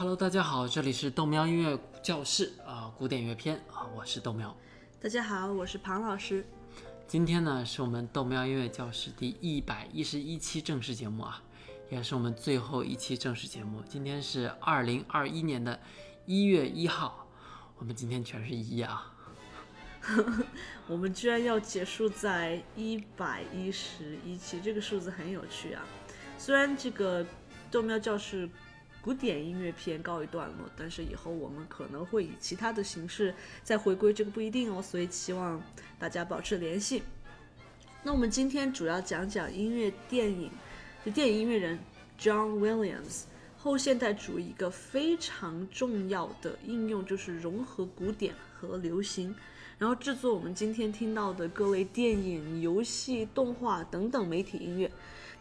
Hello，大家好，这里是豆苗音乐教室啊，古典乐篇啊，我是豆苗。大家好，我是庞老师。今天呢，是我们豆苗音乐教室第一百一十一期正式节目啊，也是我们最后一期正式节目。今天是二零二一年的一月一号，我们今天全是一啊。我们居然要结束在一百一十一期，这个数字很有趣啊。虽然这个豆苗教室古典音乐片告一段落，但是以后我们可能会以其他的形式再回归，这个不一定哦。所以希望大家保持联系。那我们今天主要讲讲音乐电影，就电影音乐人 John Williams 后现代主义一个非常重要的应用，就是融合古典和流行。然后制作我们今天听到的各类电影、游戏、动画等等媒体音乐。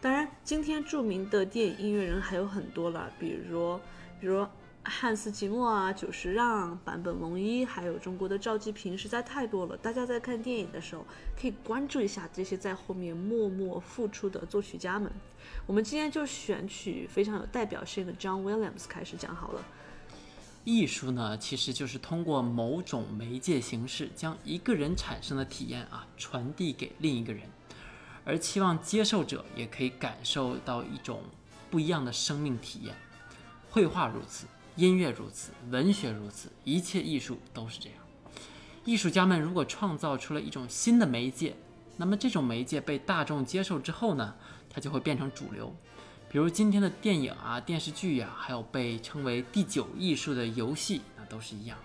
当然，今天著名的电影音乐人还有很多了，比如，比如汉斯季默啊、久石让、坂本龙一，还有中国的赵季平，实在太多了。大家在看电影的时候，可以关注一下这些在后面默默付出的作曲家们。我们今天就选取非常有代表性的 John Williams 开始讲好了。艺术呢，其实就是通过某种媒介形式，将一个人产生的体验啊，传递给另一个人，而期望接受者也可以感受到一种不一样的生命体验。绘画如此，音乐如此，文学如此，一切艺术都是这样。艺术家们如果创造出了一种新的媒介，那么这种媒介被大众接受之后呢，它就会变成主流。比如今天的电影啊、电视剧呀，还有被称为第九艺术的游戏，那都是一样。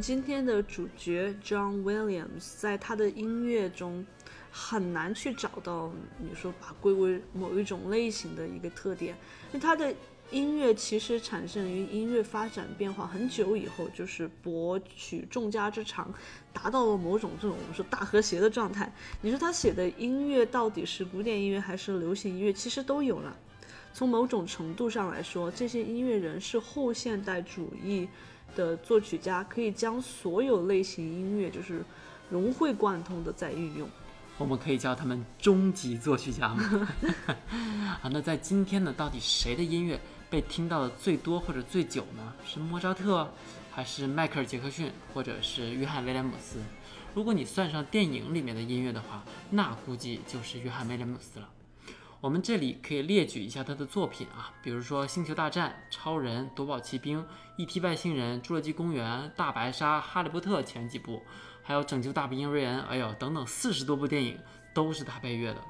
今天的主角 John Williams 在他的音乐中很难去找到你说把归为某一种类型的一个特点，因为他的音乐其实产生于音乐发展变化很久以后，就是博取众家之长，达到了某种这种我们说大和谐的状态。你说他写的音乐到底是古典音乐还是流行音乐，其实都有了。从某种程度上来说，这些音乐人是后现代主义。的作曲家可以将所有类型音乐就是融会贯通的在运用，我们可以叫他们终极作曲家吗？啊，那在今天呢，到底谁的音乐被听到的最多或者最久呢？是莫扎特，还是迈克尔·杰克逊，或者是约翰·威廉姆斯？如果你算上电影里面的音乐的话，那估计就是约翰·威廉姆斯了。我们这里可以列举一下他的作品啊，比如说《星球大战》《超人》《夺宝奇兵》《E.T. 外星人》《侏罗纪公园》《大白鲨》《哈利波特》前几部，还有《拯救大兵瑞恩》，哎呦，等等四十多部电影都是他配乐的。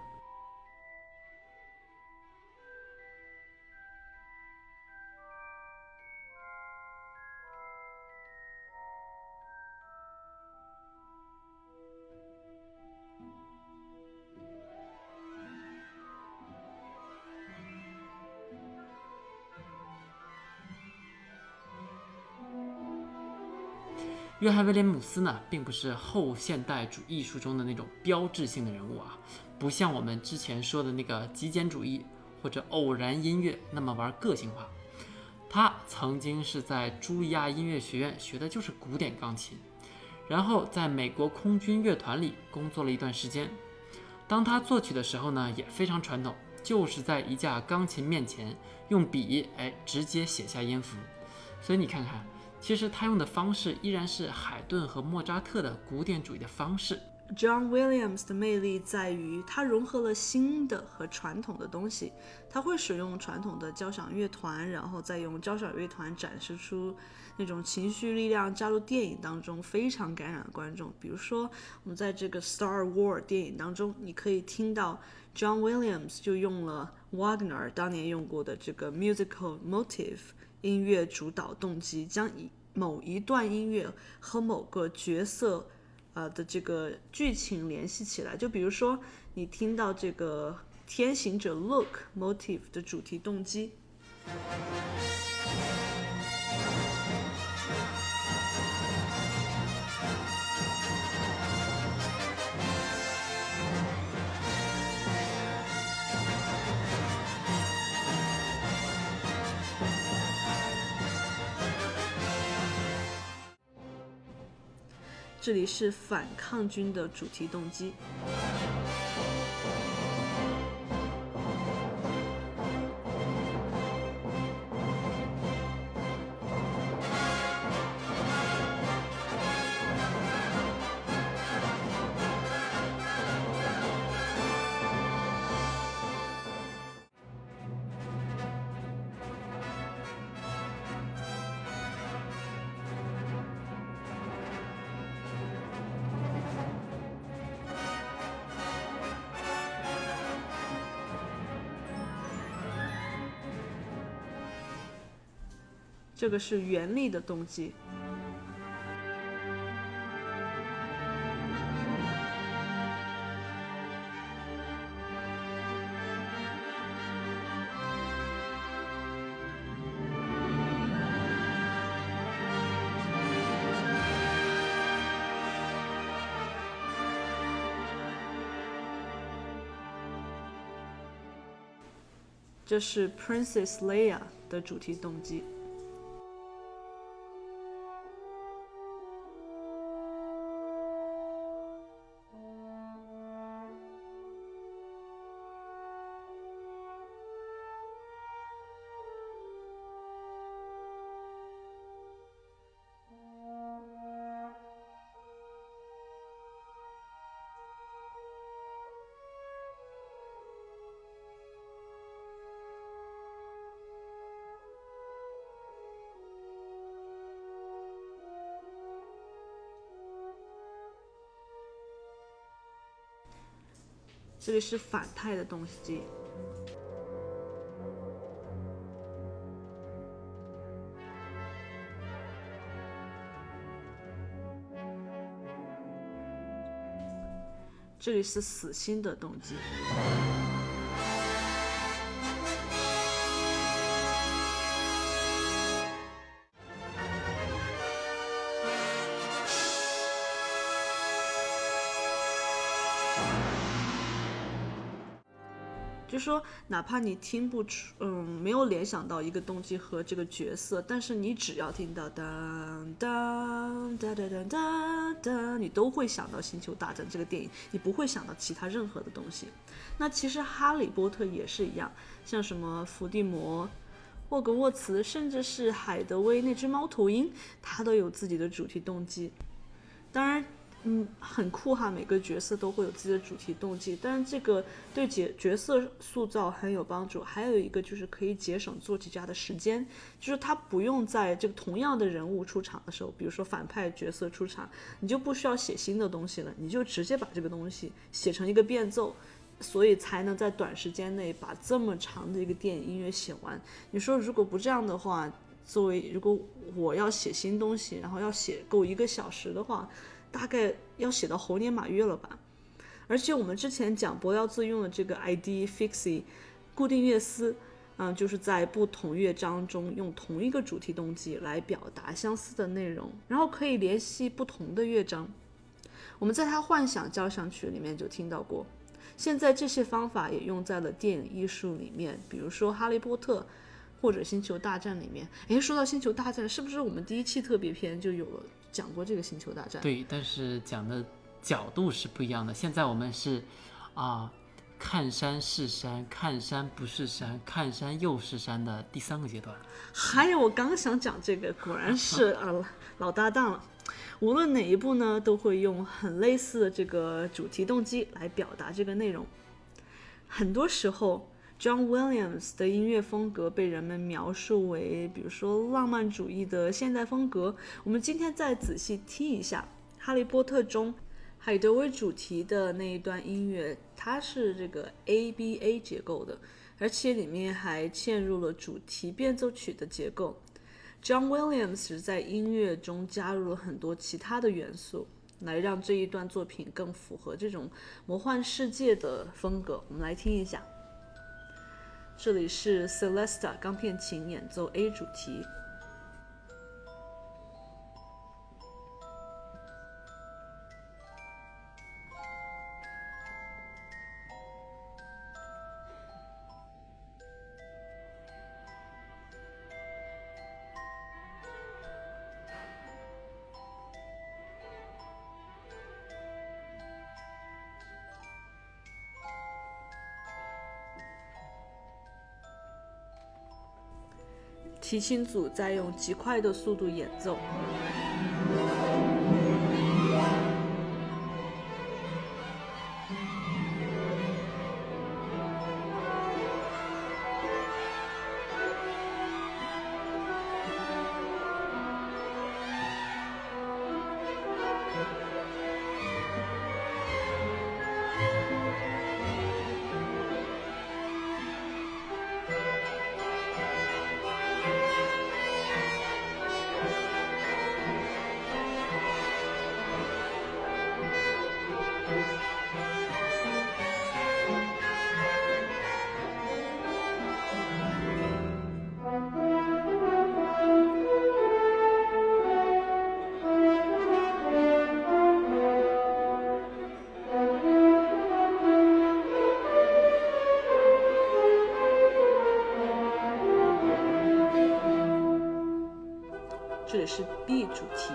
约翰·威廉姆斯呢，并不是后现代主义艺术中的那种标志性的人物啊，不像我们之前说的那个极简主义或者偶然音乐那么玩个性化。他曾经是在茱莉亚音乐学院学的就是古典钢琴，然后在美国空军乐团里工作了一段时间。当他作曲的时候呢，也非常传统，就是在一架钢琴面前用笔，哎，直接写下音符。所以你看看。其实他用的方式依然是海顿和莫扎特的古典主义的方式。John Williams 的魅力在于他融合了新的和传统的东西。他会使用传统的交响乐团，然后再用交响乐团展示出那种情绪力量，加入电影当中非常感染观众。比如说，我们在这个《Star War》电影当中，你可以听到 John Williams 就用了 Wagner 当年用过的这个 musical motif。音乐主导动机将一某一段音乐和某个角色，呃的这个剧情联系起来。就比如说，你听到这个天行者 Look motif 的主题动机。这里是反抗军的主题动机。这个是原力的动机。这是 Princess Leia 的主题动机。这里是反态的东西。这里是死心的动机。说，哪怕你听不出，嗯，没有联想到一个动机和这个角色，但是你只要听到当当当当当当，你都会想到《星球大战》这个电影，你不会想到其他任何的东西。那其实《哈利波特》也是一样，像什么伏地魔、霍格沃茨，甚至是海德薇那只猫头鹰，它都有自己的主题动机。当然。嗯，很酷哈，每个角色都会有自己的主题动机，但是这个对角角色塑造很有帮助。还有一个就是可以节省作曲家的时间，就是他不用在这个同样的人物出场的时候，比如说反派角色出场，你就不需要写新的东西了，你就直接把这个东西写成一个变奏，所以才能在短时间内把这么长的一个电影音乐写完。你说如果不这样的话，作为如果我要写新东西，然后要写够一个小时的话。大概要写到猴年马月了吧，而且我们之前讲博料自用的这个 ID Fixie 固定乐思，嗯，就是在不同乐章中用同一个主题动机来表达相似的内容，然后可以联系不同的乐章。我们在他幻想交响曲里面就听到过，现在这些方法也用在了电影艺术里面，比如说哈利波特或者星球大战里面。诶，说到星球大战，是不是我们第一期特别篇就有了？讲过这个星球大战，对，但是讲的角度是不一样的。现在我们是啊，看山是山，看山不是山，看山又是山的第三个阶段。还有，我刚想讲这个，果然是啊老搭档了。无论哪一部呢，都会用很类似的这个主题动机来表达这个内容。很多时候。John Williams 的音乐风格被人们描述为，比如说浪漫主义的现代风格。我们今天再仔细听一下《哈利波特》中海德薇主题的那一段音乐，它是这个 ABA 结构的，而且里面还嵌入了主题变奏曲的结构。John Williams 在音乐中加入了很多其他的元素，来让这一段作品更符合这种魔幻世界的风格。我们来听一下。这里是 Celesta 钢片琴演奏 A 主题。提琴组在用极快的速度演奏。是 B 主题。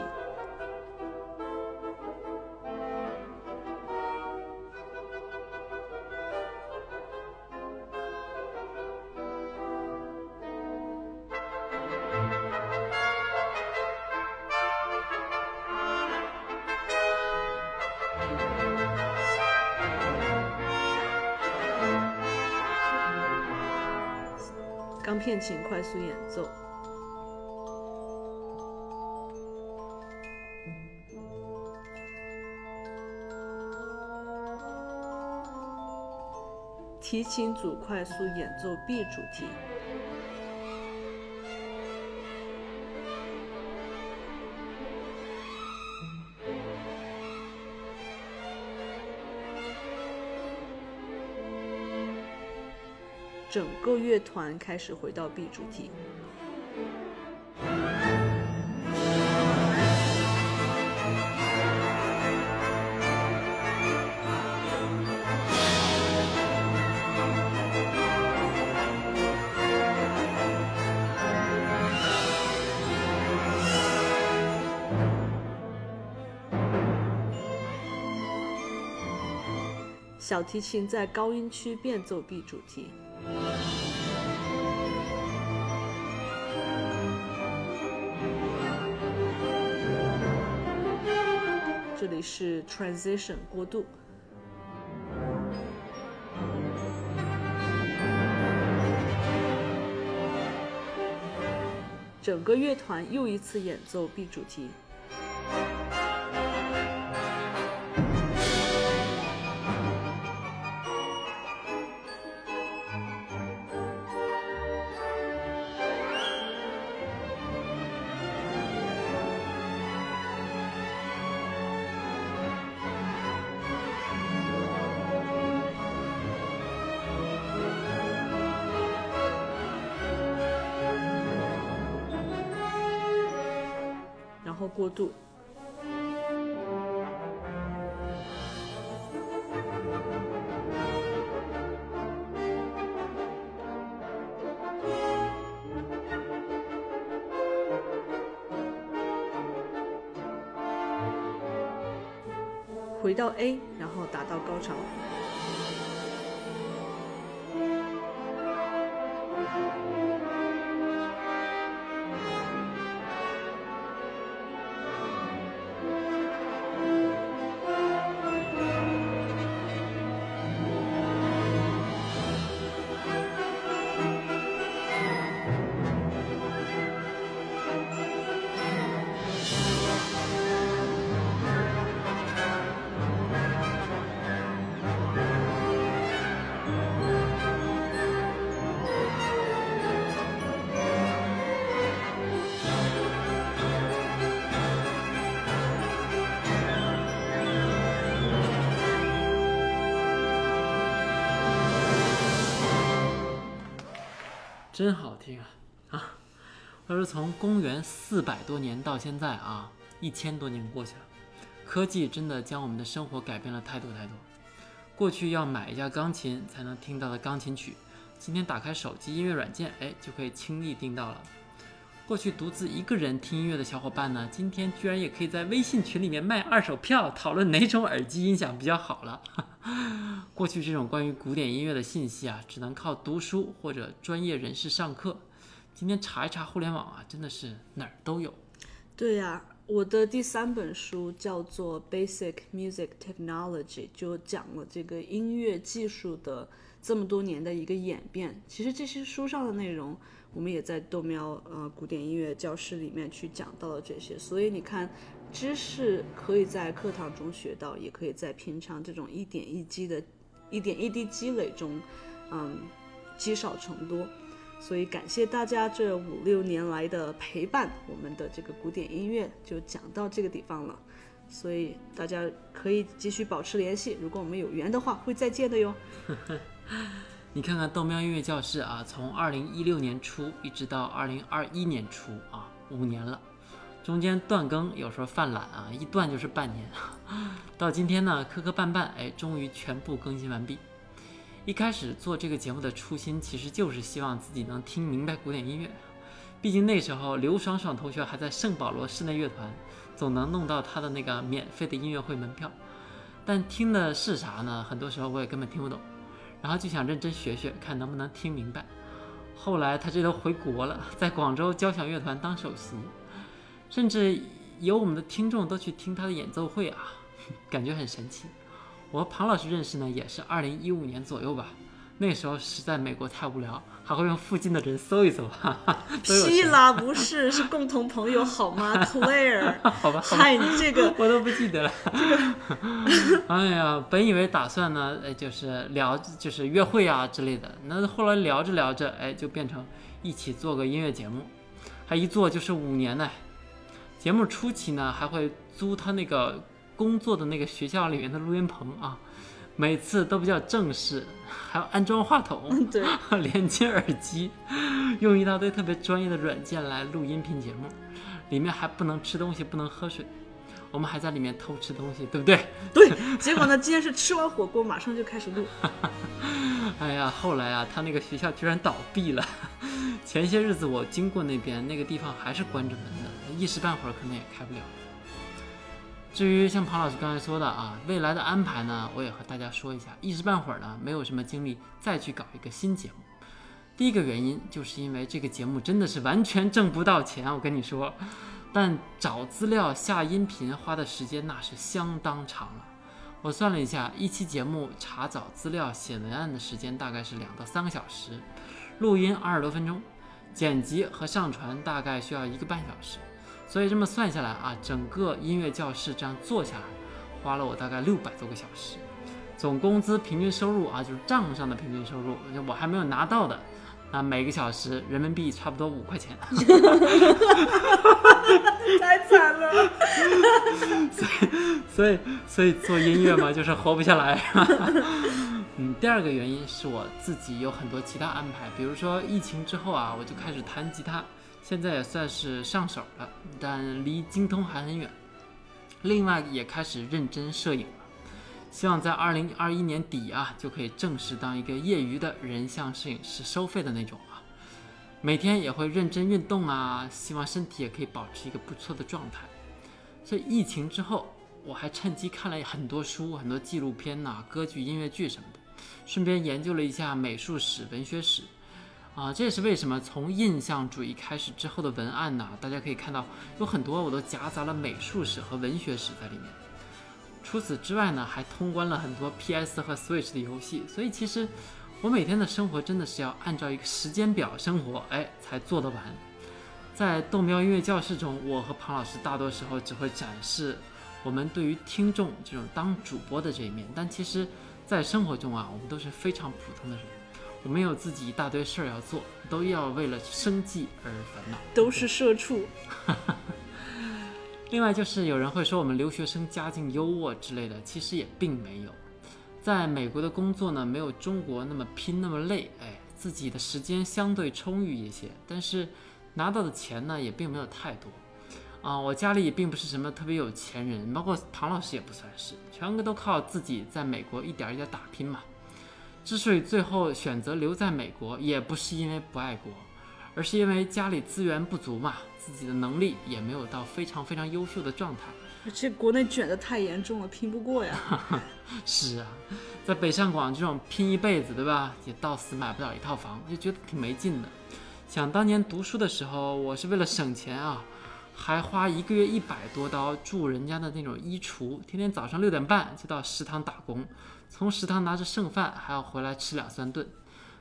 钢片琴快速演奏。提琴组快速演奏 B 主题。整个乐团开始回到 B 主题。小提琴在高音区变奏 B 主题。这里是 transition 过渡。整个乐团又一次演奏 B 主题。过渡。回到 A，然后达到高潮。真好听啊啊！要是从公元四百多年到现在啊，一千多年过去了，科技真的将我们的生活改变了太多太多。过去要买一架钢琴才能听到的钢琴曲，今天打开手机音乐软件，哎，就可以轻易听到了。过去独自一个人听音乐的小伙伴呢，今天居然也可以在微信群里面卖二手票，讨论哪种耳机音响比较好了。过去这种关于古典音乐的信息啊，只能靠读书或者专业人士上课。今天查一查互联网啊，真的是哪儿都有。对呀、我的第三本书叫做《Basic Music Technology》，就讲了这个音乐技术的这么多年的一个演变。其实这些书上的内容，我们也在豆苗呃古典音乐教室里面去讲到了这些。所以你看，知识可以在课堂中学到，也可以在平常这种一点一滴的、一点一滴积累中，嗯，积少成多。所以感谢大家这五六年来的陪伴，我们的这个古典音乐就讲到这个地方了。所以大家可以继续保持联系，如果我们有缘的话，会再见的哟。你看看豆喵音乐教室啊，从二零一六年初一直到二零二一年初啊，五年了，中间断更，有时候犯懒啊，一断就是半年。到今天呢，磕磕绊绊，哎，终于全部更新完毕。一开始做这个节目的初心，其实就是希望自己能听明白古典音乐。毕竟那时候刘爽爽同学还在圣保罗室内乐团，总能弄到他的那个免费的音乐会门票。但听的是啥呢？很多时候我也根本听不懂，然后就想认真学学，看能不能听明白。后来他这都回国了，在广州交响乐团当首席，甚至有我们的听众都去听他的演奏会啊，感觉很神奇。我和庞老师认识呢，也是二零一五年左右吧。那时候实在美国太无聊，还会用附近的人搜一搜，哈哈，都有谁屁啦，不是，是共同朋友好吗？Claire，好吧，好吧，嗨，你这个 我都不记得了。这个 哎呀，本以为打算呢，哎，就是聊，就是约会啊之类的。那后来聊着聊着，哎，就变成一起做个音乐节目，还一做就是五年呢。节目初期呢，还会租他那个工作的那个学校里面的录音棚啊，每次都比较正式，还要安装话筒，对，连接耳机，用一大堆特别专业的软件来录音频节目，里面还不能吃东西，不能喝水。我们还在里面偷吃东西，对不对？对，结果呢，今天是吃完火锅马上就开始录，哎呀，后来啊，他那个学校居然倒闭了。前些日子我经过那边，那个地方还是关着门的，一时半会儿可能也开不了。至于像庞老师刚才说的啊，未来的安排呢，我也和大家说一下，一时半会儿呢，没有什么精力再去搞一个新节目。第一个原因就是因为这个节目真的是完全挣不到钱，我跟你说。但找资料、下音频花的时间那是相当长了。我算了一下，一期节目查找资料、写文案的时间大概是两到三个小时，录音二十多分钟，剪辑和上传大概需要一个半小时。所以这么算下来啊，整个音乐教室这样做下来，花了我大概六百多个小时。总工资平均收入啊，就是账上的平均收入，我还没有拿到的，啊每个小时人民币差不多五块钱。太惨了。所以，所以做音乐嘛，就是活不下来。嗯，第二个原因是我自己有很多其他安排，比如说疫情之后啊，我就开始弹吉他，现在也算是上手了，但离精通还很远。另外，也开始认真摄影了，希望在二零二一年底啊，就可以正式当一个业余的人像摄影师，收费的那种啊。每天也会认真运动啊，希望身体也可以保持一个不错的状态。所以疫情之后，我还趁机看了很多书、很多纪录片呐、歌剧、音乐剧什么的，顺便研究了一下美术史、文学史。啊，这也是为什么从印象主义开始之后的文案呢，大家可以看到有很多我都夹杂了美术史和文学史在里面。除此之外呢，还通关了很多 PS 和 Switch 的游戏，所以其实我每天的生活真的是要按照一个时间表生活，哎，才做得完。在豆喵音乐教室中，我和庞老师大多时候只会展示我们对于听众这种当主播的这一面，但其实，在生活中啊，我们都是非常普通的人，我们有自己一大堆事儿要做，都要为了生计而烦恼。都是社畜，另外就是有人会说我们留学生家境优渥之类的，其实也并没有。在美国的工作呢，没有中国那么拼那么累，哎，自己的时间相对充裕一些，但是拿到的钱呢也并没有太多。啊，我家里也并不是什么特别有钱人，包括唐老师也不算是，全部都靠自己在美国一点一点打拼嘛。之所以最后选择留在美国，也不是因为不爱国，而是因为家里资源不足嘛，自己的能力也没有到非常非常优秀的状态。而且国内卷的太严重了，拼不过呀。是啊，在北上广这种拼一辈子，对吧？也到死买不了一套房，就觉得挺没劲的。想当年读书的时候，我是为了省钱啊，还花一个月一百多刀住人家的那种衣橱，天天早上六点半就到食堂打工，从食堂拿着剩饭还要回来吃两三顿。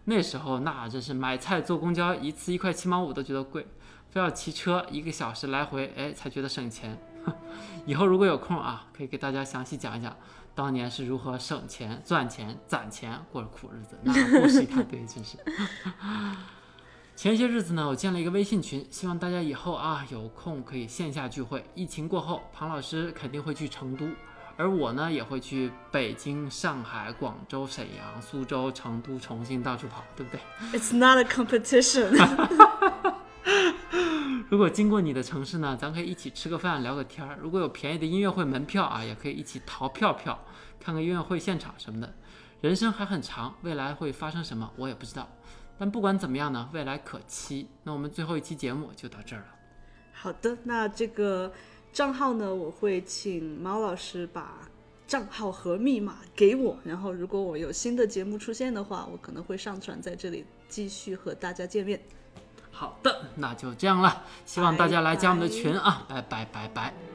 那时候那真是买菜坐公交一次一块七毛五都觉得贵，非要骑车一个小时来回，哎才觉得省钱。以后如果有空啊，可以给大家详细讲一讲当年是如何省钱、赚钱、攒钱过着苦日子，那故事一大堆，真是。前些日子呢，我建了一个微信群，希望大家以后啊有空可以线下聚会。疫情过后，庞老师肯定会去成都，而我呢也会去北京、上海、广州、沈阳、苏州、成都、重庆到处跑，对不对？It's not a competition。如果经过你的城市呢，咱可以一起吃个饭、聊个天儿。如果有便宜的音乐会门票啊，也可以一起淘票票，看个音乐会现场什么的。人生还很长，未来会发生什么我也不知道。但不管怎么样呢，未来可期。那我们最后一期节目就到这儿了。好的，那这个账号呢，我会请猫老师把账号和密码给我，然后如果我有新的节目出现的话，我可能会上传在这里，继续和大家见面。好的，那就这样了。希望大家来加我们的群啊！拜拜拜拜。